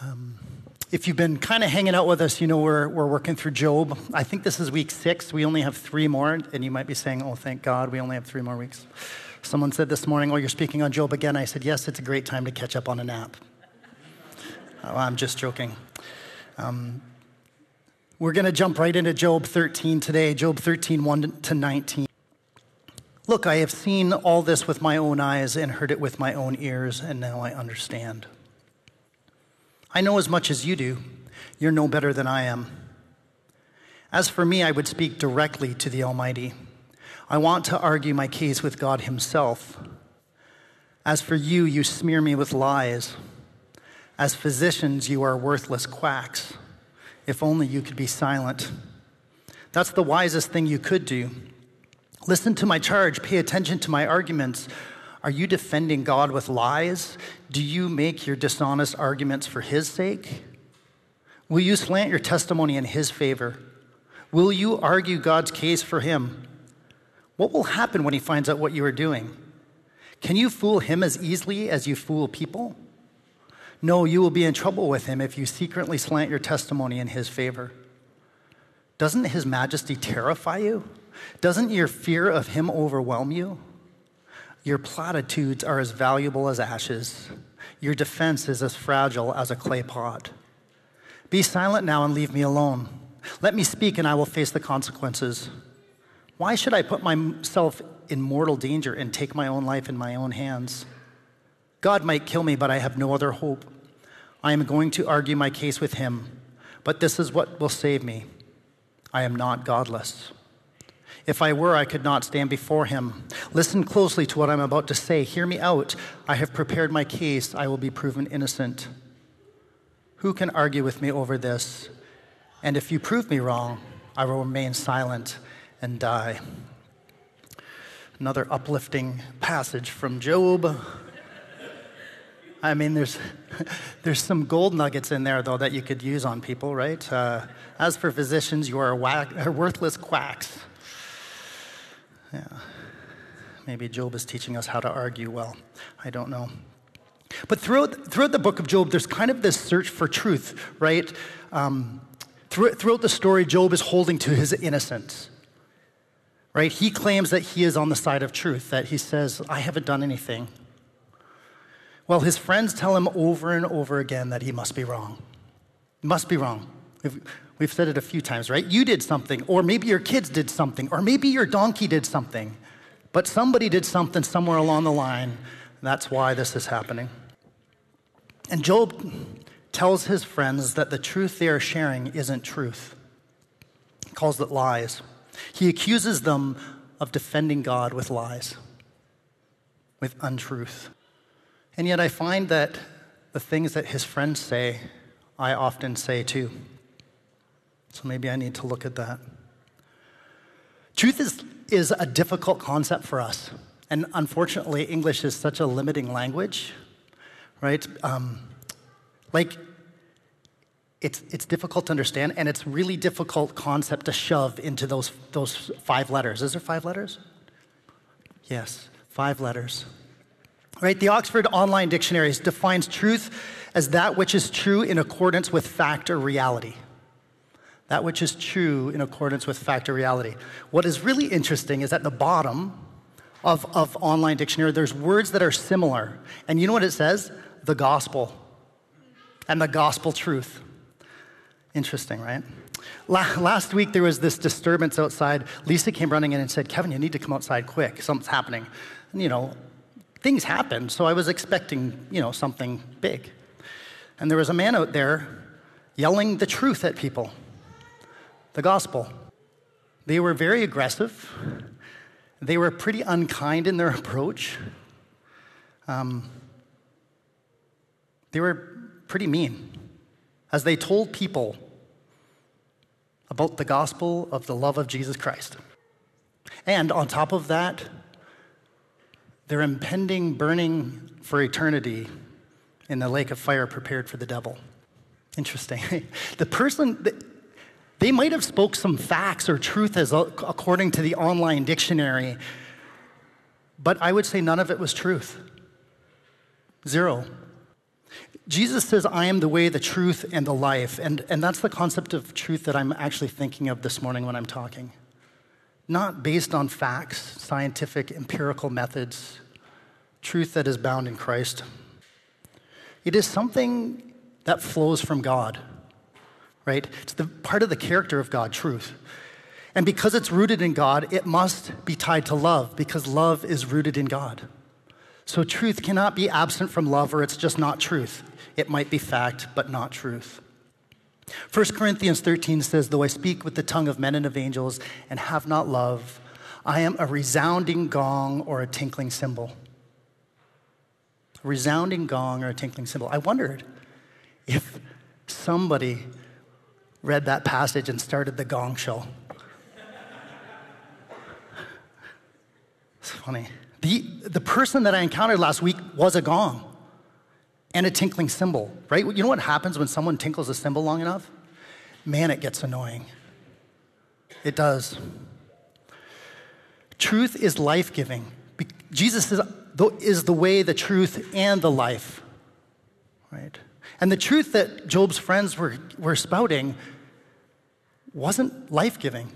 Um, if you've been kind of hanging out with us, you know we're, we're working through Job. I think this is week six. We only have three more, and you might be saying, oh, thank God, we only have three more weeks. Someone said this morning, oh, you're speaking on Job again. I said, yes, it's a great time to catch up on a nap. oh, I'm just joking. Um, we're going to jump right into Job 13 today, Job 13, 1 to 19. Look, I have seen all this with my own eyes and heard it with my own ears, and now I understand. I know as much as you do. You're no better than I am. As for me, I would speak directly to the Almighty. I want to argue my case with God Himself. As for you, you smear me with lies. As physicians, you are worthless quacks. If only you could be silent. That's the wisest thing you could do. Listen to my charge, pay attention to my arguments. Are you defending God with lies? Do you make your dishonest arguments for His sake? Will you slant your testimony in His favor? Will you argue God's case for Him? What will happen when He finds out what you are doing? Can you fool Him as easily as you fool people? No, you will be in trouble with Him if you secretly slant your testimony in His favor. Doesn't His majesty terrify you? Doesn't your fear of Him overwhelm you? Your platitudes are as valuable as ashes. Your defense is as fragile as a clay pot. Be silent now and leave me alone. Let me speak and I will face the consequences. Why should I put myself in mortal danger and take my own life in my own hands? God might kill me, but I have no other hope. I am going to argue my case with him, but this is what will save me. I am not godless. If I were, I could not stand before him. Listen closely to what I'm about to say. Hear me out. I have prepared my case. I will be proven innocent. Who can argue with me over this? And if you prove me wrong, I will remain silent and die. Another uplifting passage from Job. I mean, there's, there's some gold nuggets in there, though, that you could use on people, right? Uh, as for physicians, you are whack, worthless quacks. Yeah. Maybe Job is teaching us how to argue well. I don't know. But throughout, throughout the book of Job, there's kind of this search for truth, right? Um, throughout the story, Job is holding to his innocence, right? He claims that he is on the side of truth, that he says, I haven't done anything. Well, his friends tell him over and over again that he must be wrong. Must be wrong. We've said it a few times, right? You did something, or maybe your kids did something, or maybe your donkey did something. But somebody did something somewhere along the line. That's why this is happening. And Job tells his friends that the truth they are sharing isn't truth. He calls it lies. He accuses them of defending God with lies, with untruth. And yet I find that the things that his friends say, I often say too. So maybe I need to look at that. Truth is, is a difficult concept for us. And unfortunately, English is such a limiting language, right? Um, like, it's, it's difficult to understand, and it's really difficult concept to shove into those, those five letters. Is there five letters? Yes, five letters. Right? The Oxford Online Dictionaries defines truth as that which is true in accordance with fact or reality that which is true in accordance with fact or reality. What is really interesting is at the bottom of, of online dictionary, there's words that are similar. And you know what it says? The gospel and the gospel truth. Interesting, right? Last week there was this disturbance outside. Lisa came running in and said, Kevin, you need to come outside quick. Something's happening. And you know, things happen, so I was expecting, you know, something big. And there was a man out there yelling the truth at people the gospel. They were very aggressive. They were pretty unkind in their approach. Um, they were pretty mean as they told people about the gospel of the love of Jesus Christ. And on top of that, their impending burning for eternity in the lake of fire prepared for the devil. Interesting. the person, they might have spoke some facts or truth as according to the online dictionary, but I would say none of it was truth. Zero. Jesus says, I am the way, the truth, and the life. And, and that's the concept of truth that I'm actually thinking of this morning when I'm talking. Not based on facts, scientific, empirical methods, truth that is bound in Christ. It is something that flows from God, right? It's the part of the character of God, truth. And because it's rooted in God, it must be tied to love because love is rooted in God. So truth cannot be absent from love or it's just not truth. It might be fact, but not truth. 1 Corinthians 13 says, Though I speak with the tongue of men and of angels and have not love, I am a resounding gong or a tinkling cymbal. A resounding gong or a tinkling cymbal. I wondered if somebody read that passage and started the gong show. It's funny. The, the person that I encountered last week was a gong and a tinkling cymbal, right? You know what happens when someone tinkles a cymbal long enough? Man, it gets annoying. It does. Truth is life giving. Jesus is, is the way, the truth, and the life, right? And the truth that Job's friends were, were spouting wasn't life giving.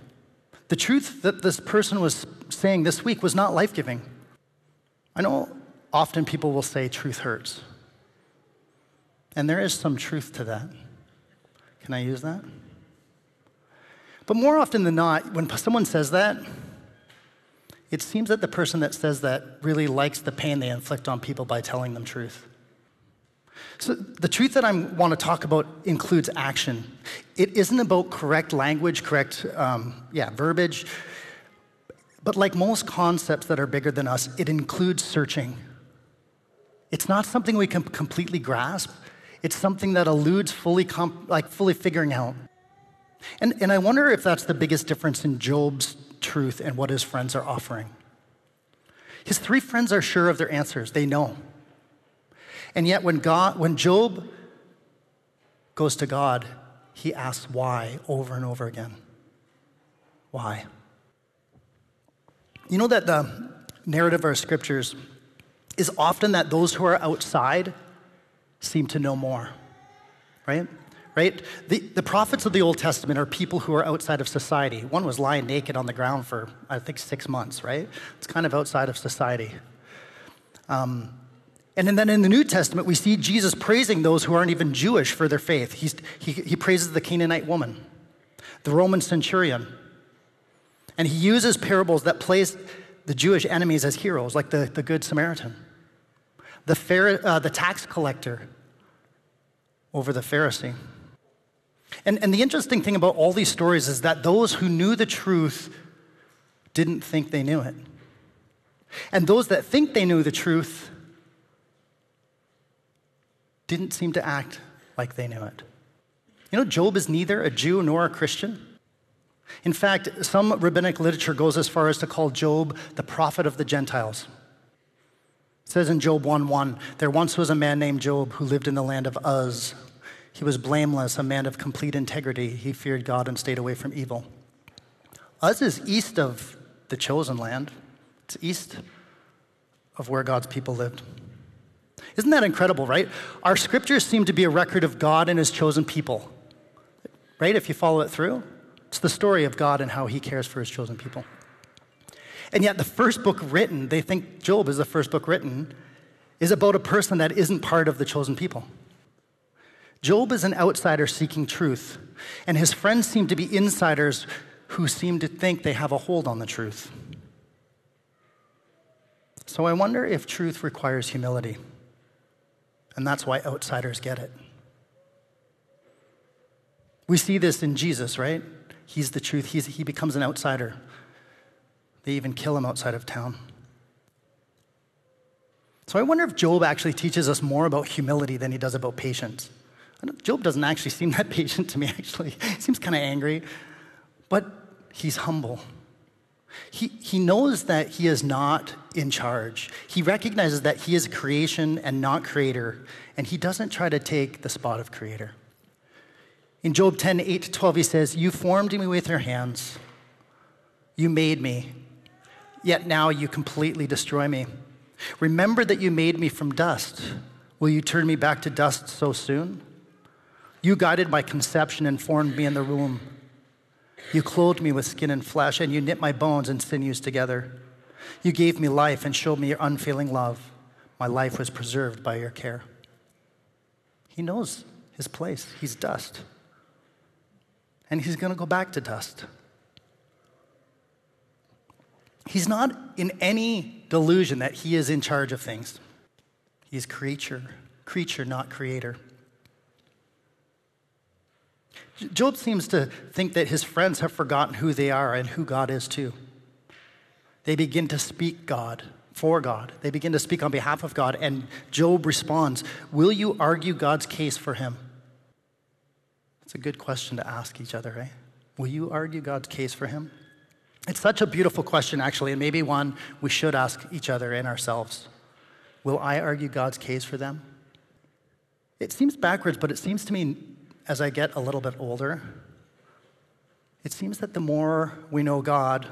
The truth that this person was saying this week was not life giving. I know often people will say truth hurts. And there is some truth to that. Can I use that? But more often than not, when someone says that, it seems that the person that says that really likes the pain they inflict on people by telling them truth. So, the truth that I want to talk about includes action. It isn't about correct language, correct, um, yeah, verbiage. But like most concepts that are bigger than us, it includes searching. It's not something we can completely grasp, it's something that eludes fully, comp- like fully figuring out. And, and I wonder if that's the biggest difference in Job's truth and what his friends are offering. His three friends are sure of their answers, they know. And yet, when, God, when Job goes to God, he asks why over and over again. Why? You know that the narrative of our scriptures is often that those who are outside seem to know more, right? Right? The, the prophets of the Old Testament are people who are outside of society. One was lying naked on the ground for, I think, six months, right? It's kind of outside of society. Um, and then in the New Testament, we see Jesus praising those who aren't even Jewish for their faith. He's, he, he praises the Canaanite woman, the Roman centurion. And he uses parables that place the Jewish enemies as heroes, like the, the Good Samaritan the, Pharaoh, uh, the tax collector over the Pharisee. And, and the interesting thing about all these stories is that those who knew the truth didn't think they knew it. And those that think they knew the truth didn't seem to act like they knew it. You know, Job is neither a Jew nor a Christian. In fact, some rabbinic literature goes as far as to call Job the prophet of the Gentiles. It says in Job 1:1, there once was a man named Job who lived in the land of Uz. He was blameless, a man of complete integrity. He feared God and stayed away from evil. Uz is east of the chosen land. It's east of where God's people lived. Isn't that incredible, right? Our scriptures seem to be a record of God and his chosen people. Right? If you follow it through, it's the story of God and how he cares for his chosen people. And yet, the first book written, they think Job is the first book written, is about a person that isn't part of the chosen people. Job is an outsider seeking truth, and his friends seem to be insiders who seem to think they have a hold on the truth. So I wonder if truth requires humility, and that's why outsiders get it. We see this in Jesus, right? He's the truth, He's, he becomes an outsider. They even kill him outside of town. So I wonder if Job actually teaches us more about humility than he does about patience. Job doesn't actually seem that patient to me, actually. He seems kind of angry, but he's humble. He, he knows that he is not in charge. He recognizes that he is creation and not creator, and he doesn't try to take the spot of creator. In Job 10, 8 to 12, he says, You formed me with your hands. You made me yet now you completely destroy me. Remember that you made me from dust. Will you turn me back to dust so soon? You guided my conception and formed me in the womb. You clothed me with skin and flesh, and you knit my bones and sinews together. You gave me life and showed me your unfailing love. My life was preserved by your care. He knows his place. He's dust. And he's going to go back to dust. He's not in any delusion that he is in charge of things. He's creature, creature, not creator. Job seems to think that his friends have forgotten who they are and who God is too. They begin to speak God for God. They begin to speak on behalf of God, and Job responds, Will you argue God's case for him? It's a good question to ask each other, right? Will you argue God's case for him? It's such a beautiful question, actually, and maybe one we should ask each other and ourselves. Will I argue God's case for them? It seems backwards, but it seems to me as I get a little bit older, it seems that the more we know God,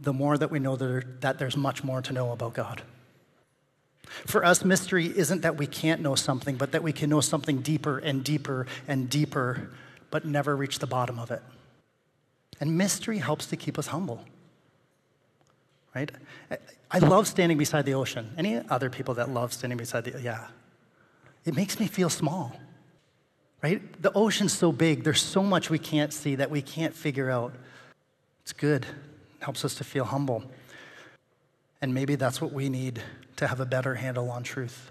the more that we know that, there, that there's much more to know about God. For us, mystery isn't that we can't know something, but that we can know something deeper and deeper and deeper, but never reach the bottom of it. And mystery helps to keep us humble. Right? I love standing beside the ocean. Any other people that love standing beside the yeah. It makes me feel small. Right? The ocean's so big, there's so much we can't see that we can't figure out. It's good. It helps us to feel humble. And maybe that's what we need to have a better handle on truth.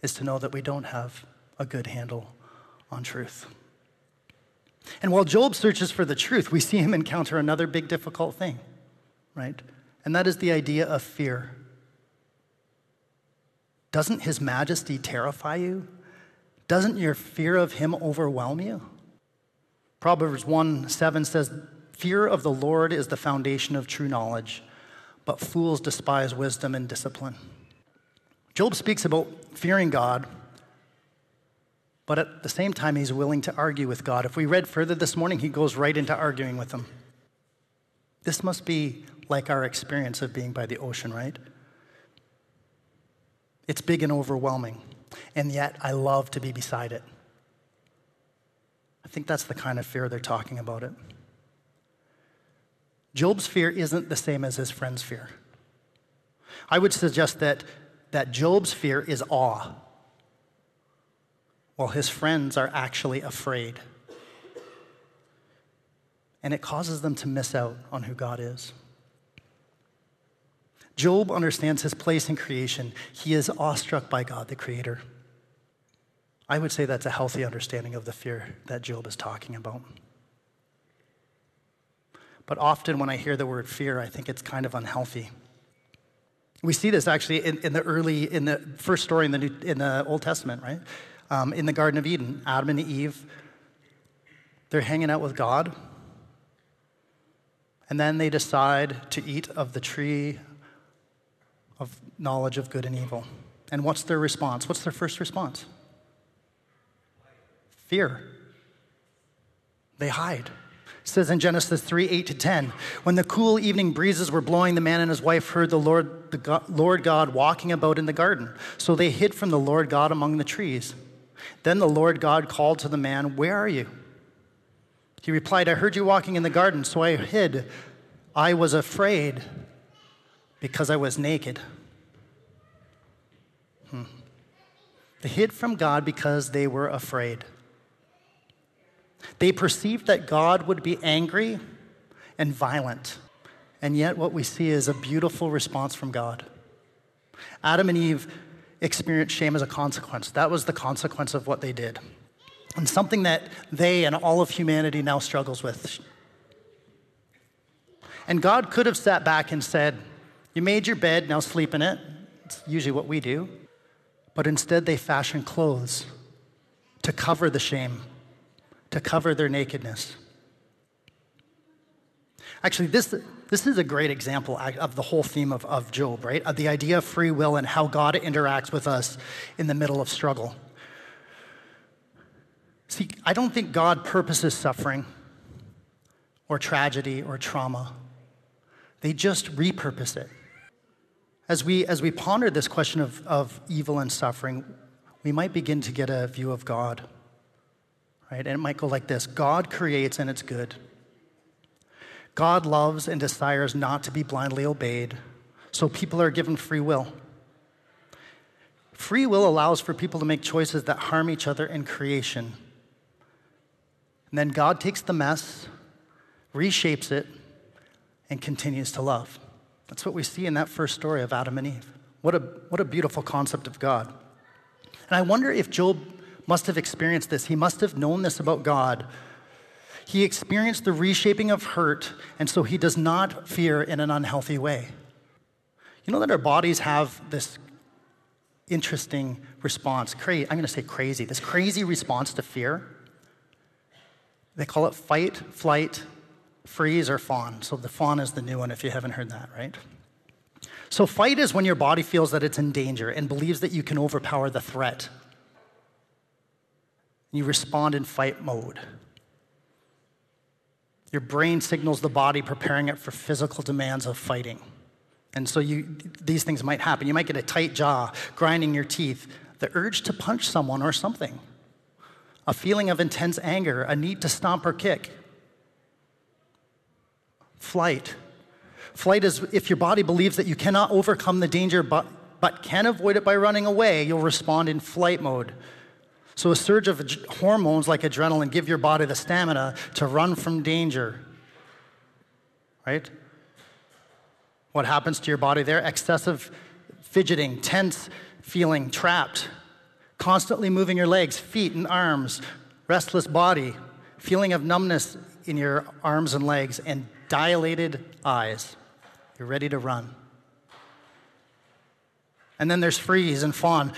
Is to know that we don't have a good handle on truth. And while Job searches for the truth, we see him encounter another big difficult thing, right? And that is the idea of fear. Doesn't his majesty terrify you? Doesn't your fear of him overwhelm you? Proverbs 1 7 says, Fear of the Lord is the foundation of true knowledge, but fools despise wisdom and discipline. Job speaks about fearing God, but at the same time, he's willing to argue with God. If we read further this morning, he goes right into arguing with him. This must be like our experience of being by the ocean, right? It's big and overwhelming and yet I love to be beside it. I think that's the kind of fear they're talking about it. Job's fear isn't the same as his friend's fear. I would suggest that, that Job's fear is awe, while his friends are actually afraid. And it causes them to miss out on who God is. Job understands his place in creation. He is awestruck by God, the Creator. I would say that's a healthy understanding of the fear that Job is talking about. But often when I hear the word fear, I think it's kind of unhealthy. We see this actually in, in the early, in the first story in the, New, in the Old Testament, right? Um, in the Garden of Eden, Adam and Eve, they're hanging out with God, and then they decide to eat of the tree of knowledge of good and evil. And what's their response? What's their first response? Fear. They hide. It says in Genesis 3 8 to 10, when the cool evening breezes were blowing, the man and his wife heard the Lord, the God, Lord God walking about in the garden. So they hid from the Lord God among the trees. Then the Lord God called to the man, Where are you? He replied, I heard you walking in the garden, so I hid. I was afraid because I was naked. Hmm. They hid from God because they were afraid. They perceived that God would be angry and violent. And yet, what we see is a beautiful response from God. Adam and Eve experienced shame as a consequence. That was the consequence of what they did. And something that they and all of humanity now struggles with. And God could have sat back and said, You made your bed, now sleep in it. It's usually what we do. But instead, they fashioned clothes to cover the shame to cover their nakedness. Actually, this, this is a great example of the whole theme of, of Job, right? Of the idea of free will and how God interacts with us in the middle of struggle. See, I don't think God purposes suffering or tragedy or trauma, they just repurpose it. As we, as we ponder this question of, of evil and suffering, we might begin to get a view of God. Right? And it might go like this God creates and it's good. God loves and desires not to be blindly obeyed, so people are given free will. Free will allows for people to make choices that harm each other in creation. And then God takes the mess, reshapes it, and continues to love. That's what we see in that first story of Adam and Eve. What a, what a beautiful concept of God. And I wonder if Job must have experienced this. He must have known this about God. He experienced the reshaping of hurt, and so he does not fear in an unhealthy way. You know that our bodies have this interesting response. Cra- I'm going to say crazy. This crazy response to fear. They call it fight, flight, freeze, or fawn. So the fawn is the new one if you haven't heard that, right? So fight is when your body feels that it's in danger and believes that you can overpower the threat. You respond in fight mode. Your brain signals the body, preparing it for physical demands of fighting. And so you, these things might happen. You might get a tight jaw, grinding your teeth, the urge to punch someone or something, a feeling of intense anger, a need to stomp or kick. Flight. Flight is if your body believes that you cannot overcome the danger but, but can avoid it by running away, you'll respond in flight mode. So, a surge of hormones like adrenaline give your body the stamina to run from danger. Right? What happens to your body there? Excessive fidgeting, tense feeling, trapped, constantly moving your legs, feet, and arms, restless body, feeling of numbness in your arms and legs, and dilated eyes. You're ready to run. And then there's freeze and fawn.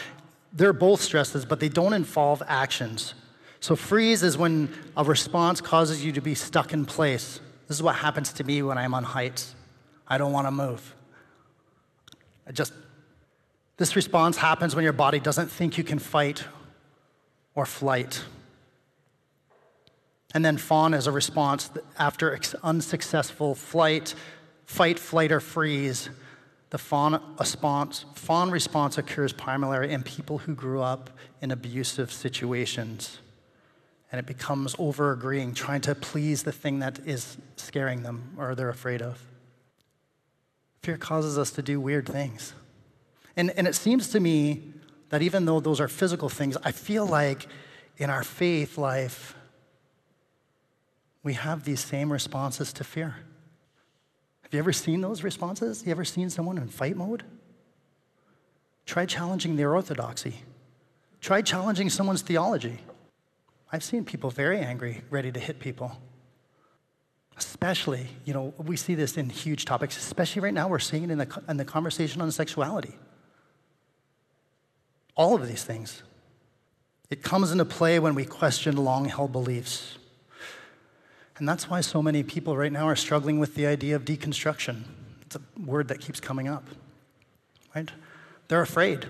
They're both stresses, but they don't involve actions. So, freeze is when a response causes you to be stuck in place. This is what happens to me when I'm on heights. I don't want to move. I just, this response happens when your body doesn't think you can fight or flight. And then fawn is a response after unsuccessful flight, fight, flight, or freeze. The fawn response, fawn response occurs primarily in people who grew up in abusive situations. And it becomes over agreeing, trying to please the thing that is scaring them or they're afraid of. Fear causes us to do weird things. And, and it seems to me that even though those are physical things, I feel like in our faith life, we have these same responses to fear. Have you ever seen those responses? You ever seen someone in fight mode? Try challenging their orthodoxy. Try challenging someone's theology. I've seen people very angry, ready to hit people. Especially, you know, we see this in huge topics, especially right now, we're seeing it in the, in the conversation on sexuality. All of these things. It comes into play when we question long held beliefs. And that's why so many people right now are struggling with the idea of deconstruction. It's a word that keeps coming up, right? They're afraid.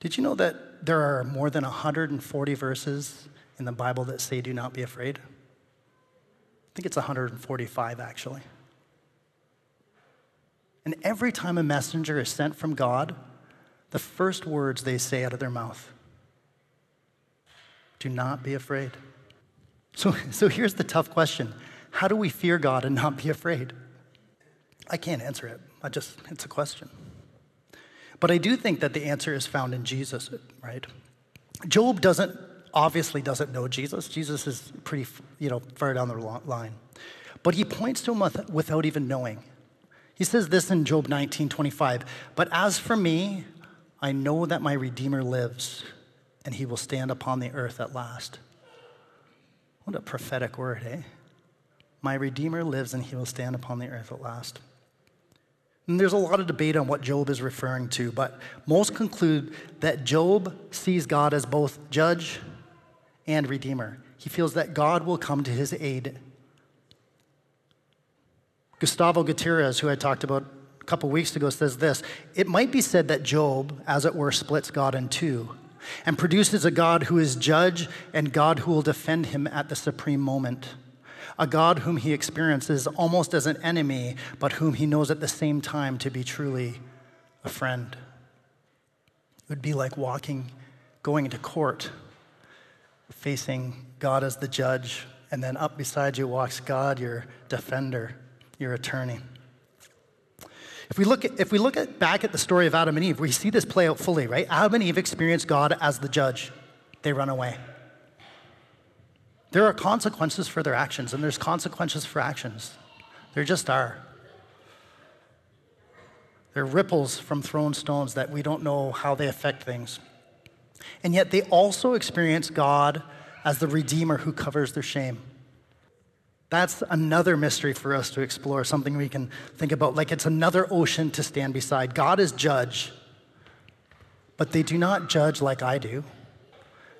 Did you know that there are more than 140 verses in the Bible that say, do not be afraid? I think it's 145 actually. And every time a messenger is sent from God, the first words they say out of their mouth do not be afraid. So, so here's the tough question How do we fear God and not be afraid? I can't answer it. I just, it's a question. But I do think that the answer is found in Jesus, right? Job doesn't obviously doesn't know Jesus. Jesus is pretty, you know, far down the line. But he points to him without even knowing. He says this in Job 19, 25. But as for me, I know that my Redeemer lives, and he will stand upon the earth at last. What a prophetic word, eh? My Redeemer lives, and he will stand upon the earth at last. And there's a lot of debate on what Job is referring to, but most conclude that Job sees God as both judge and redeemer. He feels that God will come to his aid. Gustavo Gutierrez, who I talked about a couple weeks ago, says this It might be said that Job, as it were, splits God in two and produces a God who is judge and God who will defend him at the supreme moment. A God whom he experiences almost as an enemy, but whom he knows at the same time to be truly a friend. It would be like walking, going into court, facing God as the judge, and then up beside you walks God, your defender, your attorney. If we look, at, if we look at, back at the story of Adam and Eve, we see this play out fully, right? Adam and Eve experience God as the judge. They run away. There are consequences for their actions, and there's consequences for actions. There just are. There are ripples from thrown stones that we don't know how they affect things. And yet they also experience God as the Redeemer who covers their shame. That's another mystery for us to explore, something we can think about like it's another ocean to stand beside. God is judge, but they do not judge like I do.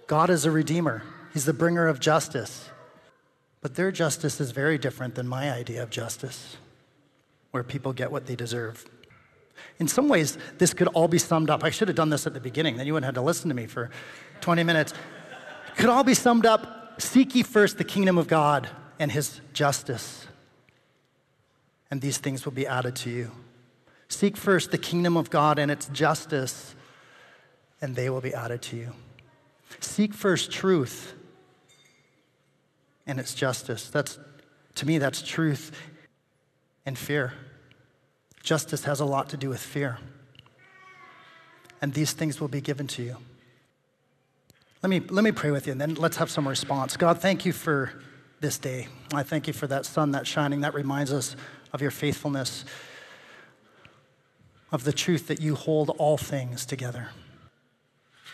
God is a redeemer, He's the bringer of justice. But their justice is very different than my idea of justice, where people get what they deserve. In some ways, this could all be summed up. I should have done this at the beginning, then you wouldn't have to listen to me for 20 minutes. It could all be summed up seek ye first the kingdom of God and his justice, and these things will be added to you. Seek first the kingdom of God and its justice, and they will be added to you. Seek first truth and its justice. That's, to me, that's truth and fear. Justice has a lot to do with fear. And these things will be given to you. Let me, let me pray with you, and then let's have some response. God, thank you for this day. I thank you for that sun that's shining. That reminds us of your faithfulness, of the truth that you hold all things together.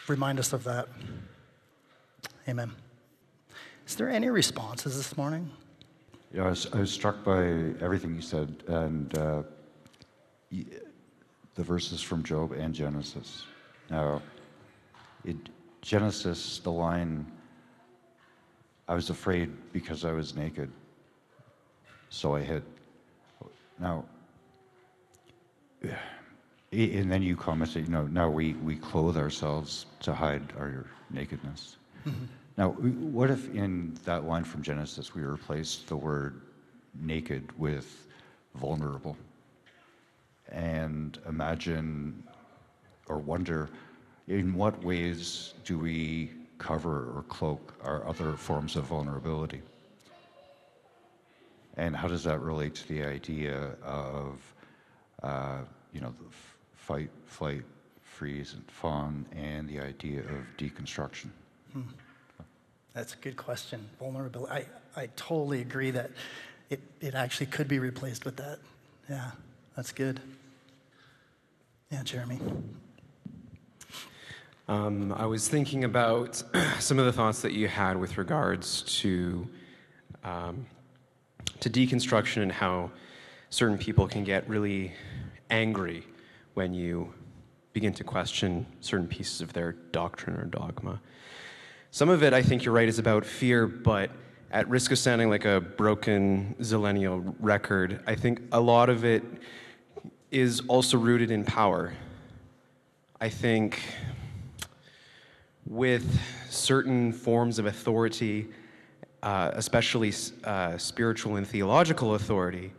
Remind us of that. Amen. Is there any responses this morning? Yeah, I was, I was struck by everything you said, and uh, the verses from Job and Genesis. Now, in Genesis, the line, I was afraid because I was naked, so I hid. Now, and then you commented, you know, now we, we clothe ourselves to hide our nakedness. Mm-hmm. Now, what if in that line from Genesis we replaced the word naked with vulnerable? And imagine or wonder in what ways do we cover or cloak our other forms of vulnerability? And how does that relate to the idea of, uh, you know, the fight, flight, freeze, and fawn, and the idea of deconstruction? Hmm. That's a good question. Vulnerability. I, I totally agree that it, it actually could be replaced with that. Yeah, that's good. Yeah, Jeremy. Um, I was thinking about some of the thoughts that you had with regards to um, to deconstruction and how certain people can get really angry when you begin to question certain pieces of their doctrine or dogma. Some of it, I think you're right, is about fear, but at risk of sounding like a broken Zillennial record, I think a lot of it is also rooted in power. I think with certain forms of authority, uh, especially uh, spiritual and theological authority,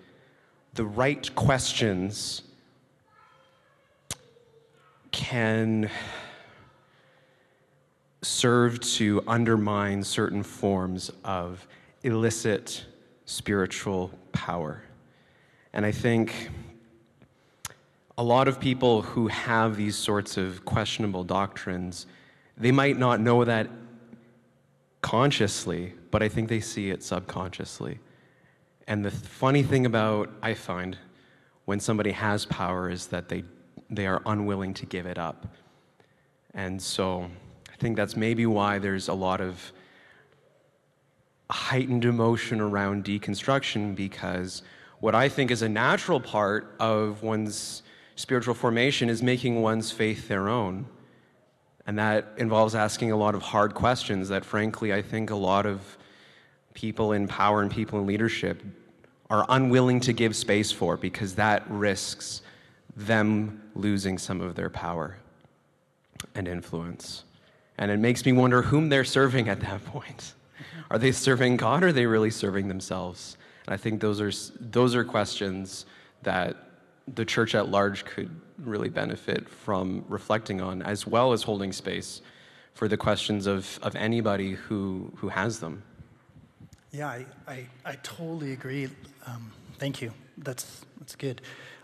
the right questions can serve to undermine certain forms of illicit spiritual power. And I think a lot of people who have these sorts of questionable doctrines, they might not know that consciously, but I think they see it subconsciously. And the funny thing about, I find, when somebody has power is that they, they are unwilling to give it up. And so I think that's maybe why there's a lot of heightened emotion around deconstruction because what I think is a natural part of one's spiritual formation is making one's faith their own. And that involves asking a lot of hard questions that, frankly, I think a lot of people in power and people in leadership are unwilling to give space for because that risks them losing some of their power and influence. And it makes me wonder whom they're serving at that point. Are they serving God or are they really serving themselves? And I think those are, those are questions that the church at large could really benefit from reflecting on, as well as holding space for the questions of, of anybody who, who has them. Yeah, I, I, I totally agree. Um, thank you. That's, that's good.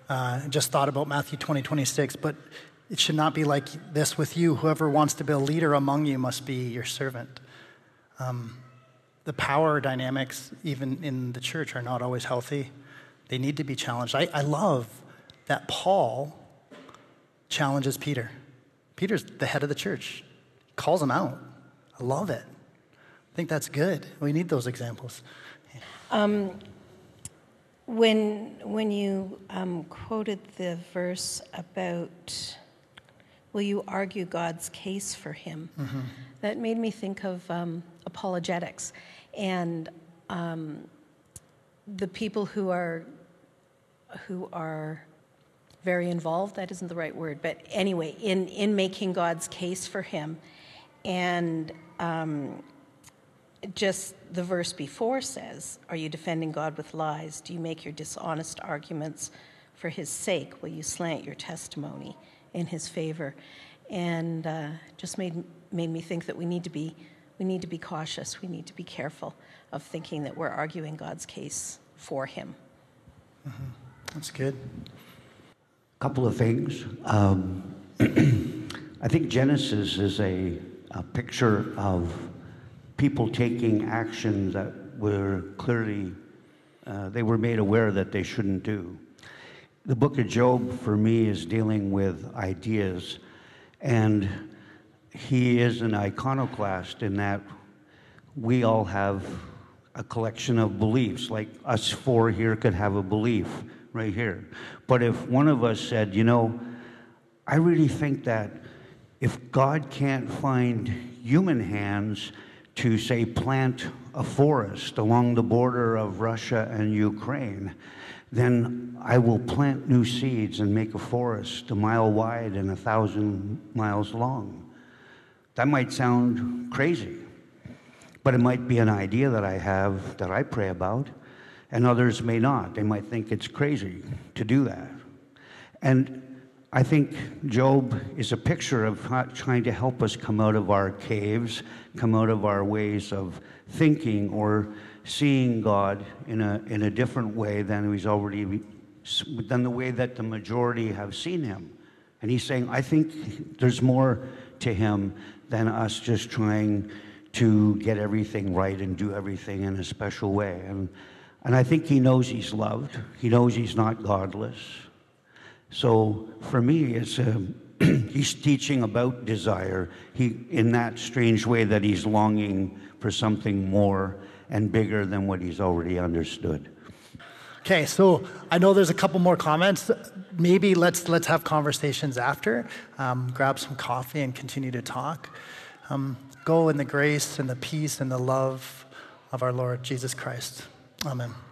Uh, just thought about Matthew 20, 26, but it should not be like this with you. Whoever wants to be a leader among you must be your servant. Um, the power dynamics, even in the church, are not always healthy. They need to be challenged. I, I love that Paul challenges Peter. Peter's the head of the church, calls him out. I love it. I think that's good. We need those examples. Um, when, when you um, quoted the verse about, will you argue God's case for him? Mm-hmm. That made me think of um, apologetics and um, the people who are, who are very involved, that isn't the right word, but anyway, in, in making God's case for him. And um, just the verse before says, Are you defending God with lies? Do you make your dishonest arguments for his sake? Will you slant your testimony in his favor? And uh, just made, made me think that we need to be we need to be cautious. We need to be careful of thinking that we're arguing God's case for him. Mm-hmm. That's good couple of things. Um, I think Genesis is a, a, picture of people taking action that were clearly, uh, they were made aware that they shouldn't do. The book of Job, for me, is dealing with ideas, and he is an iconoclast in that we all have a collection of beliefs, like us four here could have a belief right here. But if one of us said, you know, I really think that if God can't find human hands to, say, plant a forest along the border of Russia and Ukraine, then I will plant new seeds and make a forest a mile wide and a thousand miles long. That might sound crazy, but it might be an idea that I have that I pray about and others may not. They might think it's crazy to do that. And I think Job is a picture of trying to help us come out of our caves, come out of our ways of thinking or seeing God in a, in a different way than he's already than the way that the majority have seen him. And he's saying, I think there's more to him than us just trying to get everything right and do everything in a special way. And and I think he knows he's loved. He knows he's not godless. So for me, it's a, um, he's teaching about desire. He, in that strange way that he's longing for something more and bigger than what he's already understood. Okay, so I know there's a couple more comments. Maybe let's let's have conversations after. Um, grab some coffee and continue to talk. Um, go in the grace and the peace and the love of our Lord Jesus Christ. Amen.